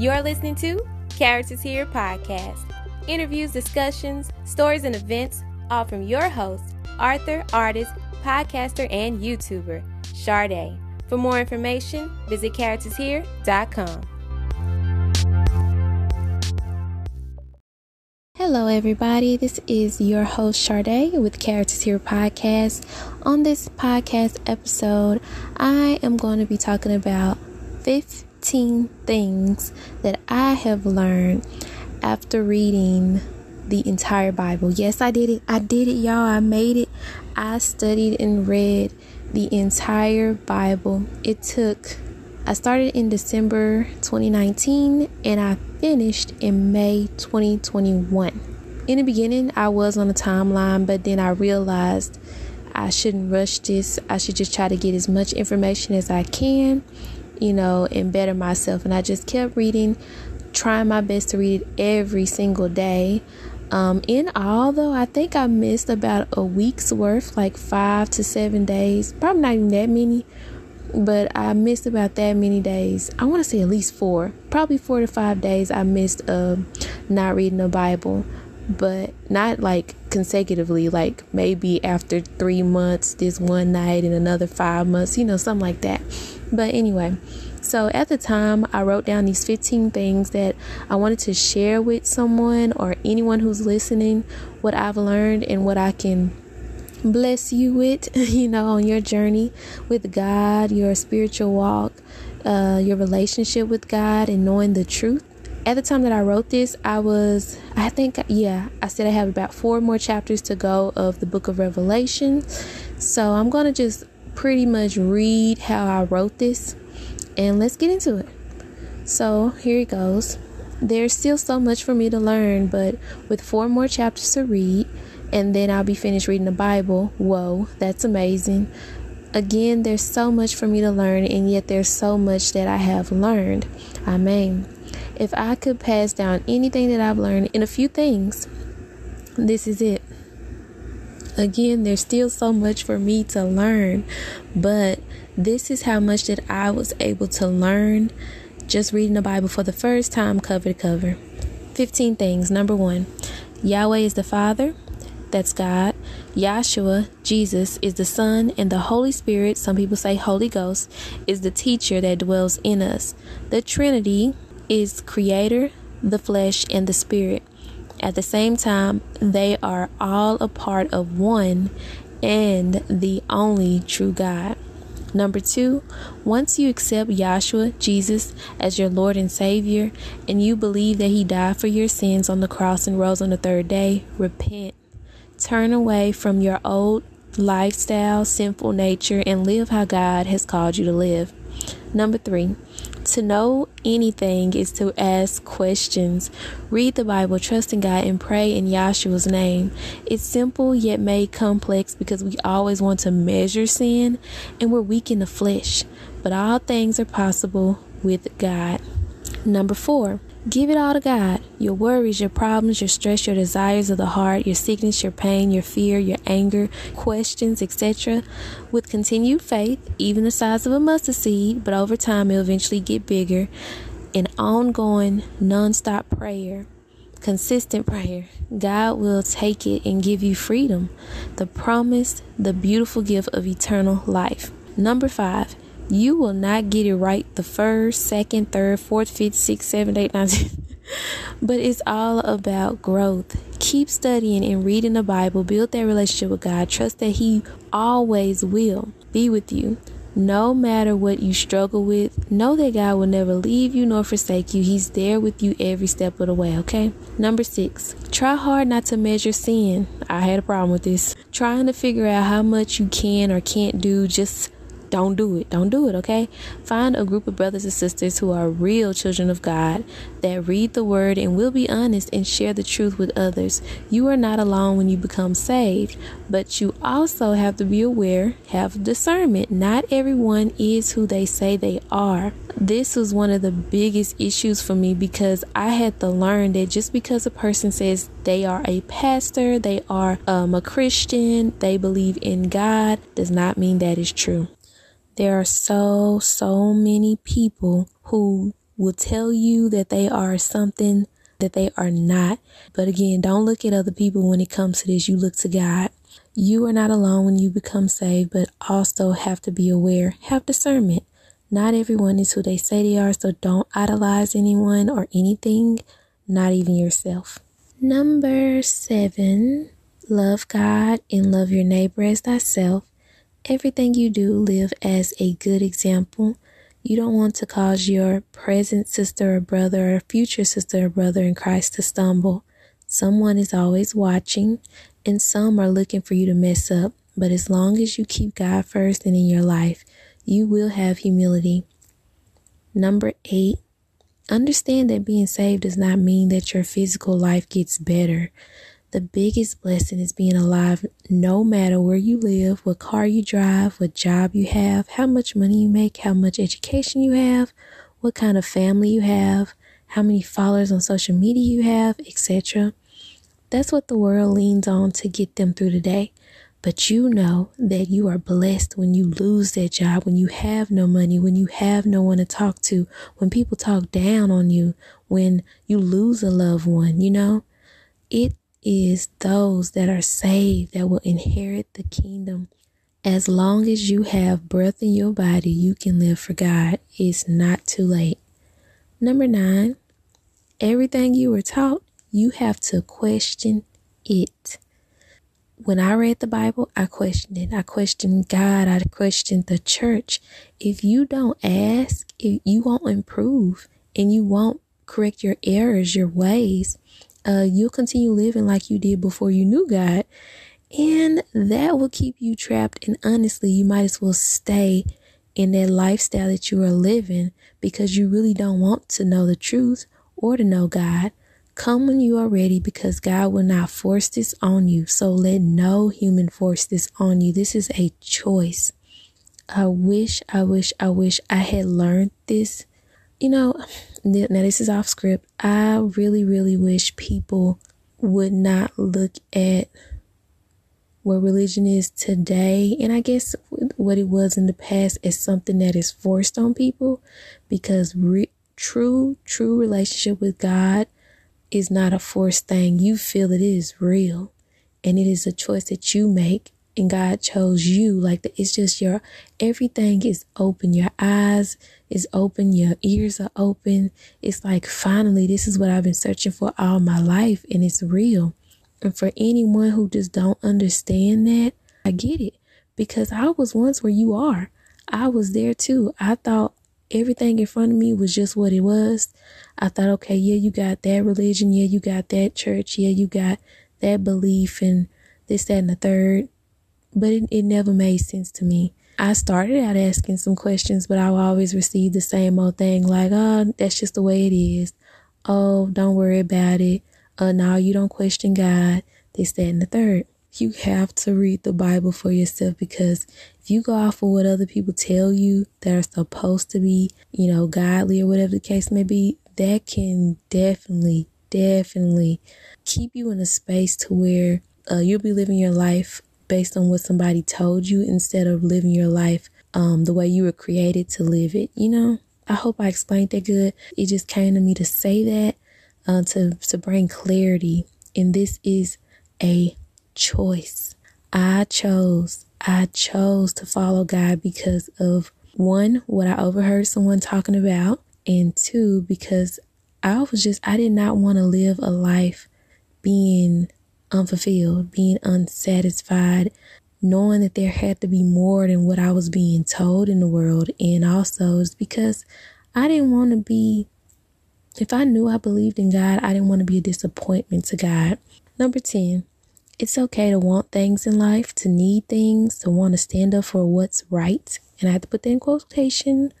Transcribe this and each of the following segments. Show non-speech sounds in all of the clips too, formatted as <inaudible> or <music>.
You're listening to Characters Here podcast. Interviews, discussions, stories, and events, all from your host, author, artist, podcaster, and YouTuber, Sade. For more information, visit charactershere.com. Hello, everybody. This is your host, Sade, with Characters Here podcast. On this podcast episode, I am going to be talking about 15 things that I have learned after reading the entire Bible. Yes, I did it. I did it, y'all. I made it. I studied and read the entire Bible. It took, I started in December 2019 and I finished in May 2021. In the beginning, I was on a timeline, but then I realized I shouldn't rush this. I should just try to get as much information as I can, you know, and better myself. And I just kept reading, trying my best to read every single day. Um, in all, though, I think I missed about a week's worth, like five to seven days. Probably not even that many but I missed about that many days. I want to say at least four, probably four to five days. I missed uh, not reading the Bible, but not like consecutively, like maybe after three months, this one night, and another five months, you know, something like that. But anyway, so at the time, I wrote down these 15 things that I wanted to share with someone or anyone who's listening what I've learned and what I can bless you with, <laughs> you know, on your journey with God, your spiritual walk, uh, your relationship with God, and knowing the truth. At the time that I wrote this, I was, I think, yeah, I said I have about four more chapters to go of the book of Revelation. So I'm going to just pretty much read how I wrote this and let's get into it. So here it goes. There's still so much for me to learn, but with four more chapters to read, and then I'll be finished reading the Bible. Whoa, that's amazing. Again, there's so much for me to learn, and yet there's so much that I have learned. Amen. If I could pass down anything that I've learned in a few things, this is it. Again, there's still so much for me to learn, but this is how much that I was able to learn just reading the Bible for the first time, cover to cover. 15 things. Number one, Yahweh is the Father, that's God. Yahshua, Jesus, is the Son, and the Holy Spirit, some people say Holy Ghost, is the teacher that dwells in us. The Trinity is Creator, the flesh, and the Spirit. At the same time, they are all a part of one and the only true God. Number two, once you accept Yahshua, Jesus, as your Lord and Savior, and you believe that He died for your sins on the cross and rose on the third day, repent Turn away from your old lifestyle, sinful nature, and live how God has called you to live. Number three, to know anything is to ask questions. Read the Bible, trust in God, and pray in Yahshua's name. It's simple yet made complex because we always want to measure sin and we're weak in the flesh. But all things are possible with God. Number four, Give it all to God. Your worries, your problems, your stress, your desires of the heart, your sickness, your pain, your fear, your anger, questions, etc. With continued faith, even the size of a mustard seed, but over time it'll eventually get bigger. In ongoing, non-stop prayer, consistent prayer, God will take it and give you freedom, the promise, the beautiful gift of eternal life. Number five, you will not get it right the first, second, third, fourth, fifth, sixth, seventh, eighth, ninth. <laughs> but it's all about growth. Keep studying and reading the Bible. Build that relationship with God. Trust that He always will be with you. No matter what you struggle with, know that God will never leave you nor forsake you. He's there with you every step of the way, okay? Number six, try hard not to measure sin. I had a problem with this. Trying to figure out how much you can or can't do just don't do it. Don't do it, okay? Find a group of brothers and sisters who are real children of God that read the word and will be honest and share the truth with others. You are not alone when you become saved, but you also have to be aware, have discernment. Not everyone is who they say they are. This was one of the biggest issues for me because I had to learn that just because a person says they are a pastor, they are um, a Christian, they believe in God, does not mean that is true. There are so, so many people who will tell you that they are something that they are not. But again, don't look at other people when it comes to this. You look to God. You are not alone when you become saved, but also have to be aware, have discernment. Not everyone is who they say they are, so don't idolize anyone or anything, not even yourself. Number seven, love God and love your neighbor as thyself. Everything you do, live as a good example. You don't want to cause your present sister or brother or future sister or brother in Christ to stumble. Someone is always watching, and some are looking for you to mess up. But as long as you keep God first and in your life, you will have humility. Number eight, understand that being saved does not mean that your physical life gets better. The biggest blessing is being alive no matter where you live, what car you drive, what job you have, how much money you make, how much education you have, what kind of family you have, how many followers on social media you have, etc. That's what the world leans on to get them through the day. But you know that you are blessed when you lose that job, when you have no money, when you have no one to talk to, when people talk down on you, when you lose a loved one, you know? It is those that are saved that will inherit the kingdom. As long as you have breath in your body, you can live for God. It's not too late. Number nine, everything you were taught, you have to question it. When I read the Bible, I questioned it. I questioned God. I questioned the church. If you don't ask, you won't improve and you won't correct your errors, your ways uh, you'll continue living like you did before you knew God. And that will keep you trapped. And honestly, you might as well stay in that lifestyle that you are living because you really don't want to know the truth or to know God. Come when you are ready because God will not force this on you. So let no human force this on you. This is a choice. I wish, I wish, I wish I had learned this you know, now this is off script. I really, really wish people would not look at what religion is today, and I guess what it was in the past, as something that is forced on people, because re- true, true relationship with God is not a forced thing. You feel it is real, and it is a choice that you make and God chose you. Like it's just your everything is open. Your eyes is open. Your ears are open. It's like finally, this is what I've been searching for all my life, and it's real. And for anyone who just don't understand that, I get it because I was once where you are. I was there too. I thought everything in front of me was just what it was. I thought, okay, yeah, you got that religion. Yeah, you got that church. Yeah, you got that belief and this, that, and the third but it, it never made sense to me. I started out asking some questions, but I always received the same old thing like, oh, that's just the way it is. Oh, don't worry about it. Uh, now you don't question God. This, that, and the third. You have to read the Bible for yourself because if you go off of what other people tell you that are supposed to be, you know, godly or whatever the case may be, that can definitely, definitely keep you in a space to where uh, you'll be living your life based on what somebody told you instead of living your life um, the way you were created to live it. You know, I hope I explained that good. It just came to me to say that uh, to to bring clarity, and this is a choice. I chose. I chose to follow God because of one, what I overheard someone talking about, and two, because I was just, I did not want to live a life being unfulfilled, being unsatisfied, knowing that there had to be more than what I was being told in the world. And also, it's because I didn't want to be, if I knew I believed in God, I didn't want to be a disappointment to God. Number 10, it's okay to want things in life, to need things, to want to stand up for what's right. And I have to put that in quotation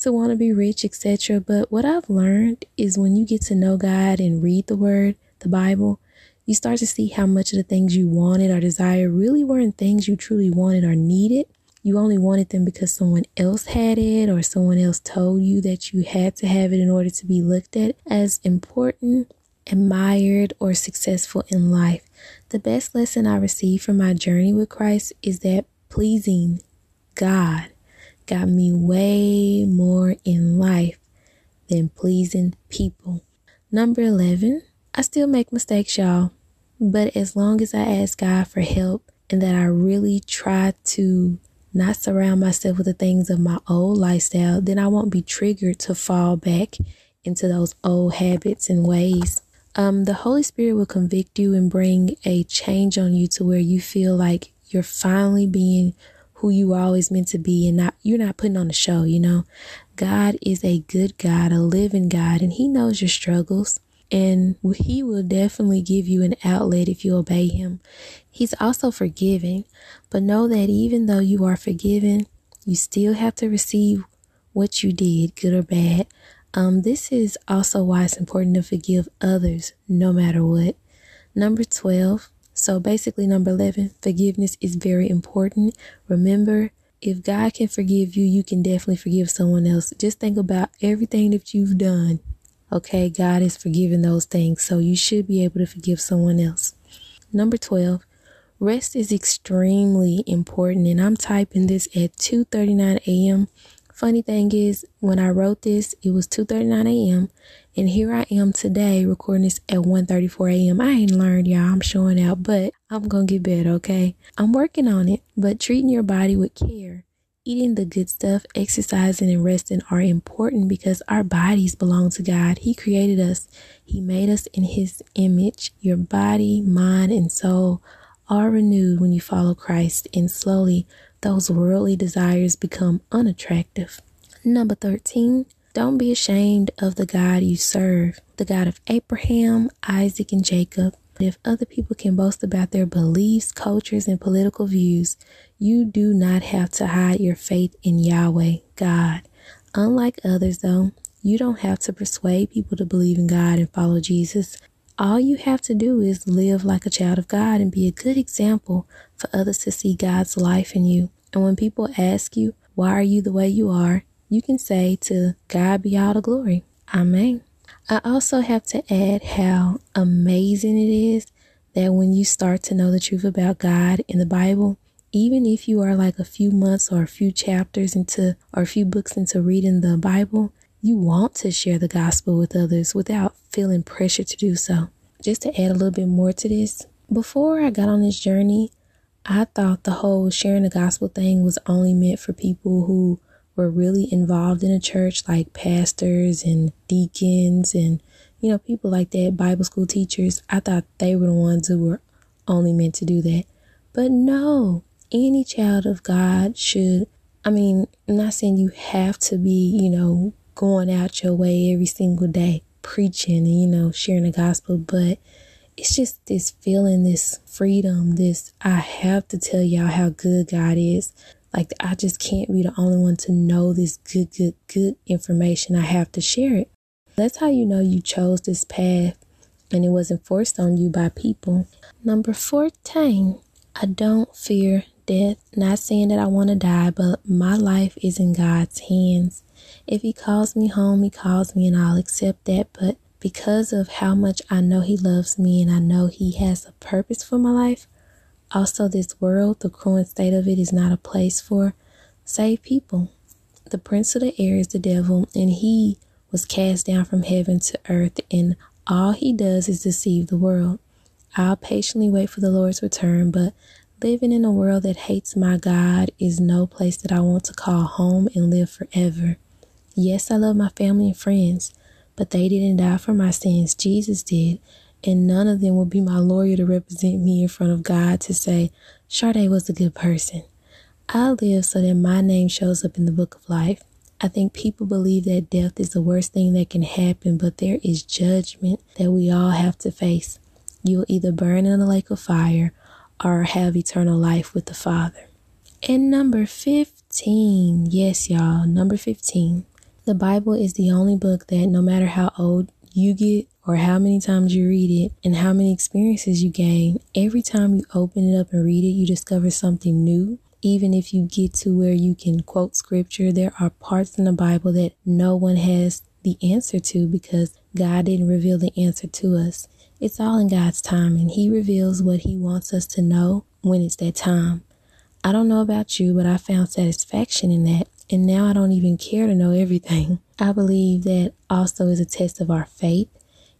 to want to be rich, etc. But what I've learned is when you get to know God and read the word, the Bible, you start to see how much of the things you wanted or desired really weren't things you truly wanted or needed. You only wanted them because someone else had it or someone else told you that you had to have it in order to be looked at as important, admired, or successful in life. The best lesson I received from my journey with Christ is that pleasing God got me way more in life than pleasing people. Number 11, I still make mistakes, y'all. But as long as I ask God for help and that I really try to not surround myself with the things of my old lifestyle, then I won't be triggered to fall back into those old habits and ways. Um, the Holy Spirit will convict you and bring a change on you to where you feel like you're finally being who you always meant to be and not you're not putting on a show, you know. God is a good God, a living God, and He knows your struggles. And He will definitely give you an outlet if you obey Him. He's also forgiving, but know that even though you are forgiven, you still have to receive what you did, good or bad. Um, this is also why it's important to forgive others no matter what. Number 12. So basically, number 11, forgiveness is very important. Remember, if God can forgive you, you can definitely forgive someone else. Just think about everything that you've done. Okay, God is forgiving those things, so you should be able to forgive someone else. Number 12, rest is extremely important, and I'm typing this at 2:39 a.m. Funny thing is, when I wrote this, it was 2:39 a.m. and here I am today recording this at 1:34 a.m. I ain't learned, y'all. I'm showing out, but I'm gonna get better, okay? I'm working on it, but treating your body with care, eating the good stuff, exercising and resting are important because our bodies belong to God. He created us. He made us in his image. Your body, mind, and soul are renewed when you follow Christ and slowly those worldly desires become unattractive. Number 13, don't be ashamed of the God you serve, the God of Abraham, Isaac, and Jacob. If other people can boast about their beliefs, cultures, and political views, you do not have to hide your faith in Yahweh, God. Unlike others, though, you don't have to persuade people to believe in God and follow Jesus. All you have to do is live like a child of God and be a good example for others to see God's life in you. And when people ask you, why are you the way you are? You can say to God be all the glory. Amen. I also have to add how amazing it is that when you start to know the truth about God in the Bible, even if you are like a few months or a few chapters into or a few books into reading the Bible, you want to share the gospel with others without feeling pressure to do so. Just to add a little bit more to this, before I got on this journey, I thought the whole sharing the gospel thing was only meant for people who were really involved in a church, like pastors and deacons and, you know, people like that, Bible school teachers. I thought they were the ones who were only meant to do that. But no, any child of God should, I mean, I'm not saying you have to be, you know, going out your way every single day preaching and, you know, sharing the gospel, but it's just this feeling, this freedom, this I have to tell y'all how good God is. Like, I just can't be the only one to know this good, good, good information. I have to share it. That's how you know you chose this path and it wasn't forced on you by people. Number 14, I don't fear death. Not saying that I want to die, but my life is in God's hands. If he calls me home, he calls me and I'll accept that. But because of how much I know he loves me and I know he has a purpose for my life, also this world, the cruel state of it is not a place for saved people. The prince of the air is the devil, and he was cast down from heaven to earth, and all he does is deceive the world. I'll patiently wait for the Lord's return, but living in a world that hates my God is no place that I want to call home and live forever. Yes, I love my family and friends, but they didn't die for my sins. Jesus did. And none of them will be my lawyer to represent me in front of God to say, Sade was a good person. I live so that my name shows up in the book of life. I think people believe that death is the worst thing that can happen, but there is judgment that we all have to face. You'll either burn in a lake of fire or have eternal life with the Father. And number 15, yes, y'all, number 15. The Bible is the only book that no matter how old you get or how many times you read it and how many experiences you gain, every time you open it up and read it, you discover something new. Even if you get to where you can quote scripture, there are parts in the Bible that no one has the answer to because God didn't reveal the answer to us. It's all in God's time, and He reveals what He wants us to know when it's that time. I don't know about you, but I found satisfaction in that. and now I don't even care to know everything. <laughs> I believe that also is a test of our faith.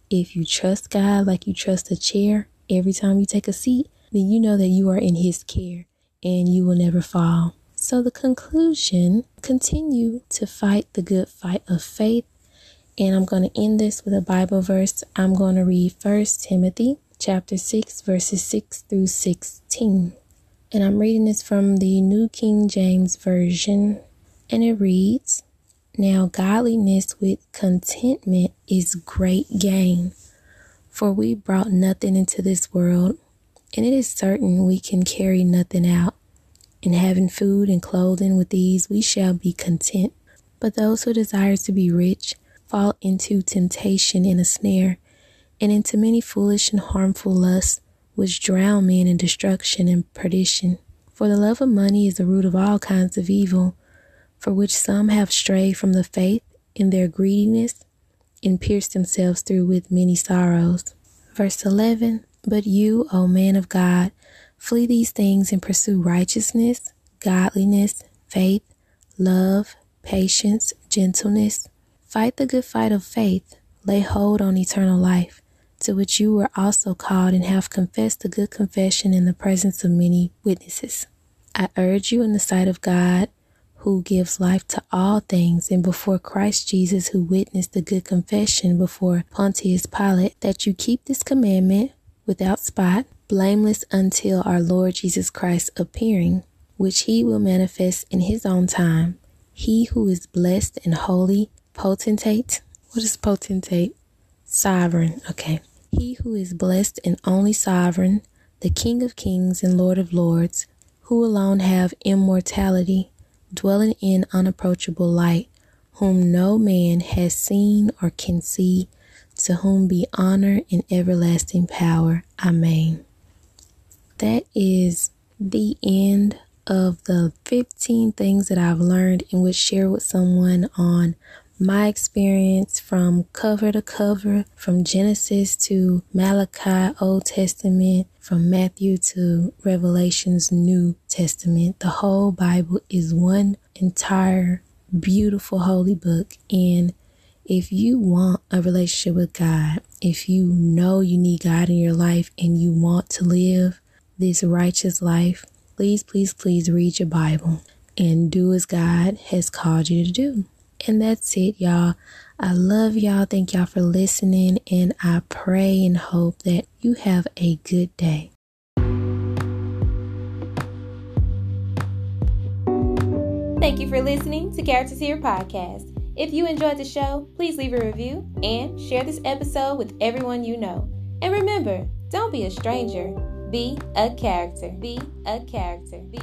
If you trust God like you trust a chair every time you take a seat, then you know that you are in His care and you will never fall. So, the conclusion continue to fight the good fight of faith. And I'm going to end this with a Bible verse. I'm going to read 1 Timothy chapter 6, verses 6 through 16. And I'm reading this from the New King James Version. And it reads Now, godliness with contentment is great gain. For we brought nothing into this world, and it is certain we can carry nothing out. In having food and clothing with these, we shall be content. But those who desire to be rich fall into temptation and a snare, and into many foolish and harmful lusts, which drown men in destruction and perdition. For the love of money is the root of all kinds of evil, for which some have strayed from the faith in their greediness and pierced themselves through with many sorrows. Verse 11 But you, O man of God, Flee these things and pursue righteousness, godliness, faith, love, patience, gentleness. Fight the good fight of faith. Lay hold on eternal life, to which you were also called and have confessed the good confession in the presence of many witnesses. I urge you in the sight of God, who gives life to all things, and before Christ Jesus, who witnessed the good confession before Pontius Pilate, that you keep this commandment without spot blameless until our Lord Jesus Christ appearing, which he will manifest in his own time. He who is blessed and holy, potentate. What is potentate? Sovereign. Okay. He who is blessed and only sovereign, the King of kings and Lord of lords, who alone have immortality, dwelling in unapproachable light, whom no man has seen or can see, to whom be honor and everlasting power. Amen that is the end of the 15 things that I've learned and would share with someone on my experience from cover to cover, from Genesis to Malachi, Old Testament, from Matthew to Revelation's New Testament. The whole Bible is one entire beautiful holy book. And if you want a relationship with God, if you know you need God in your life and you want to live this righteous life, please, please, please read your Bible and do as God has called you to do. And that's it, y'all. I love y'all. Thank y'all for listening. And I pray and hope that you have a good day. Thank you for listening to Characters Here podcast. If you enjoyed the show, please leave a review and share this episode with everyone you know. And remember, don't be a stranger be a character. Be a character. Be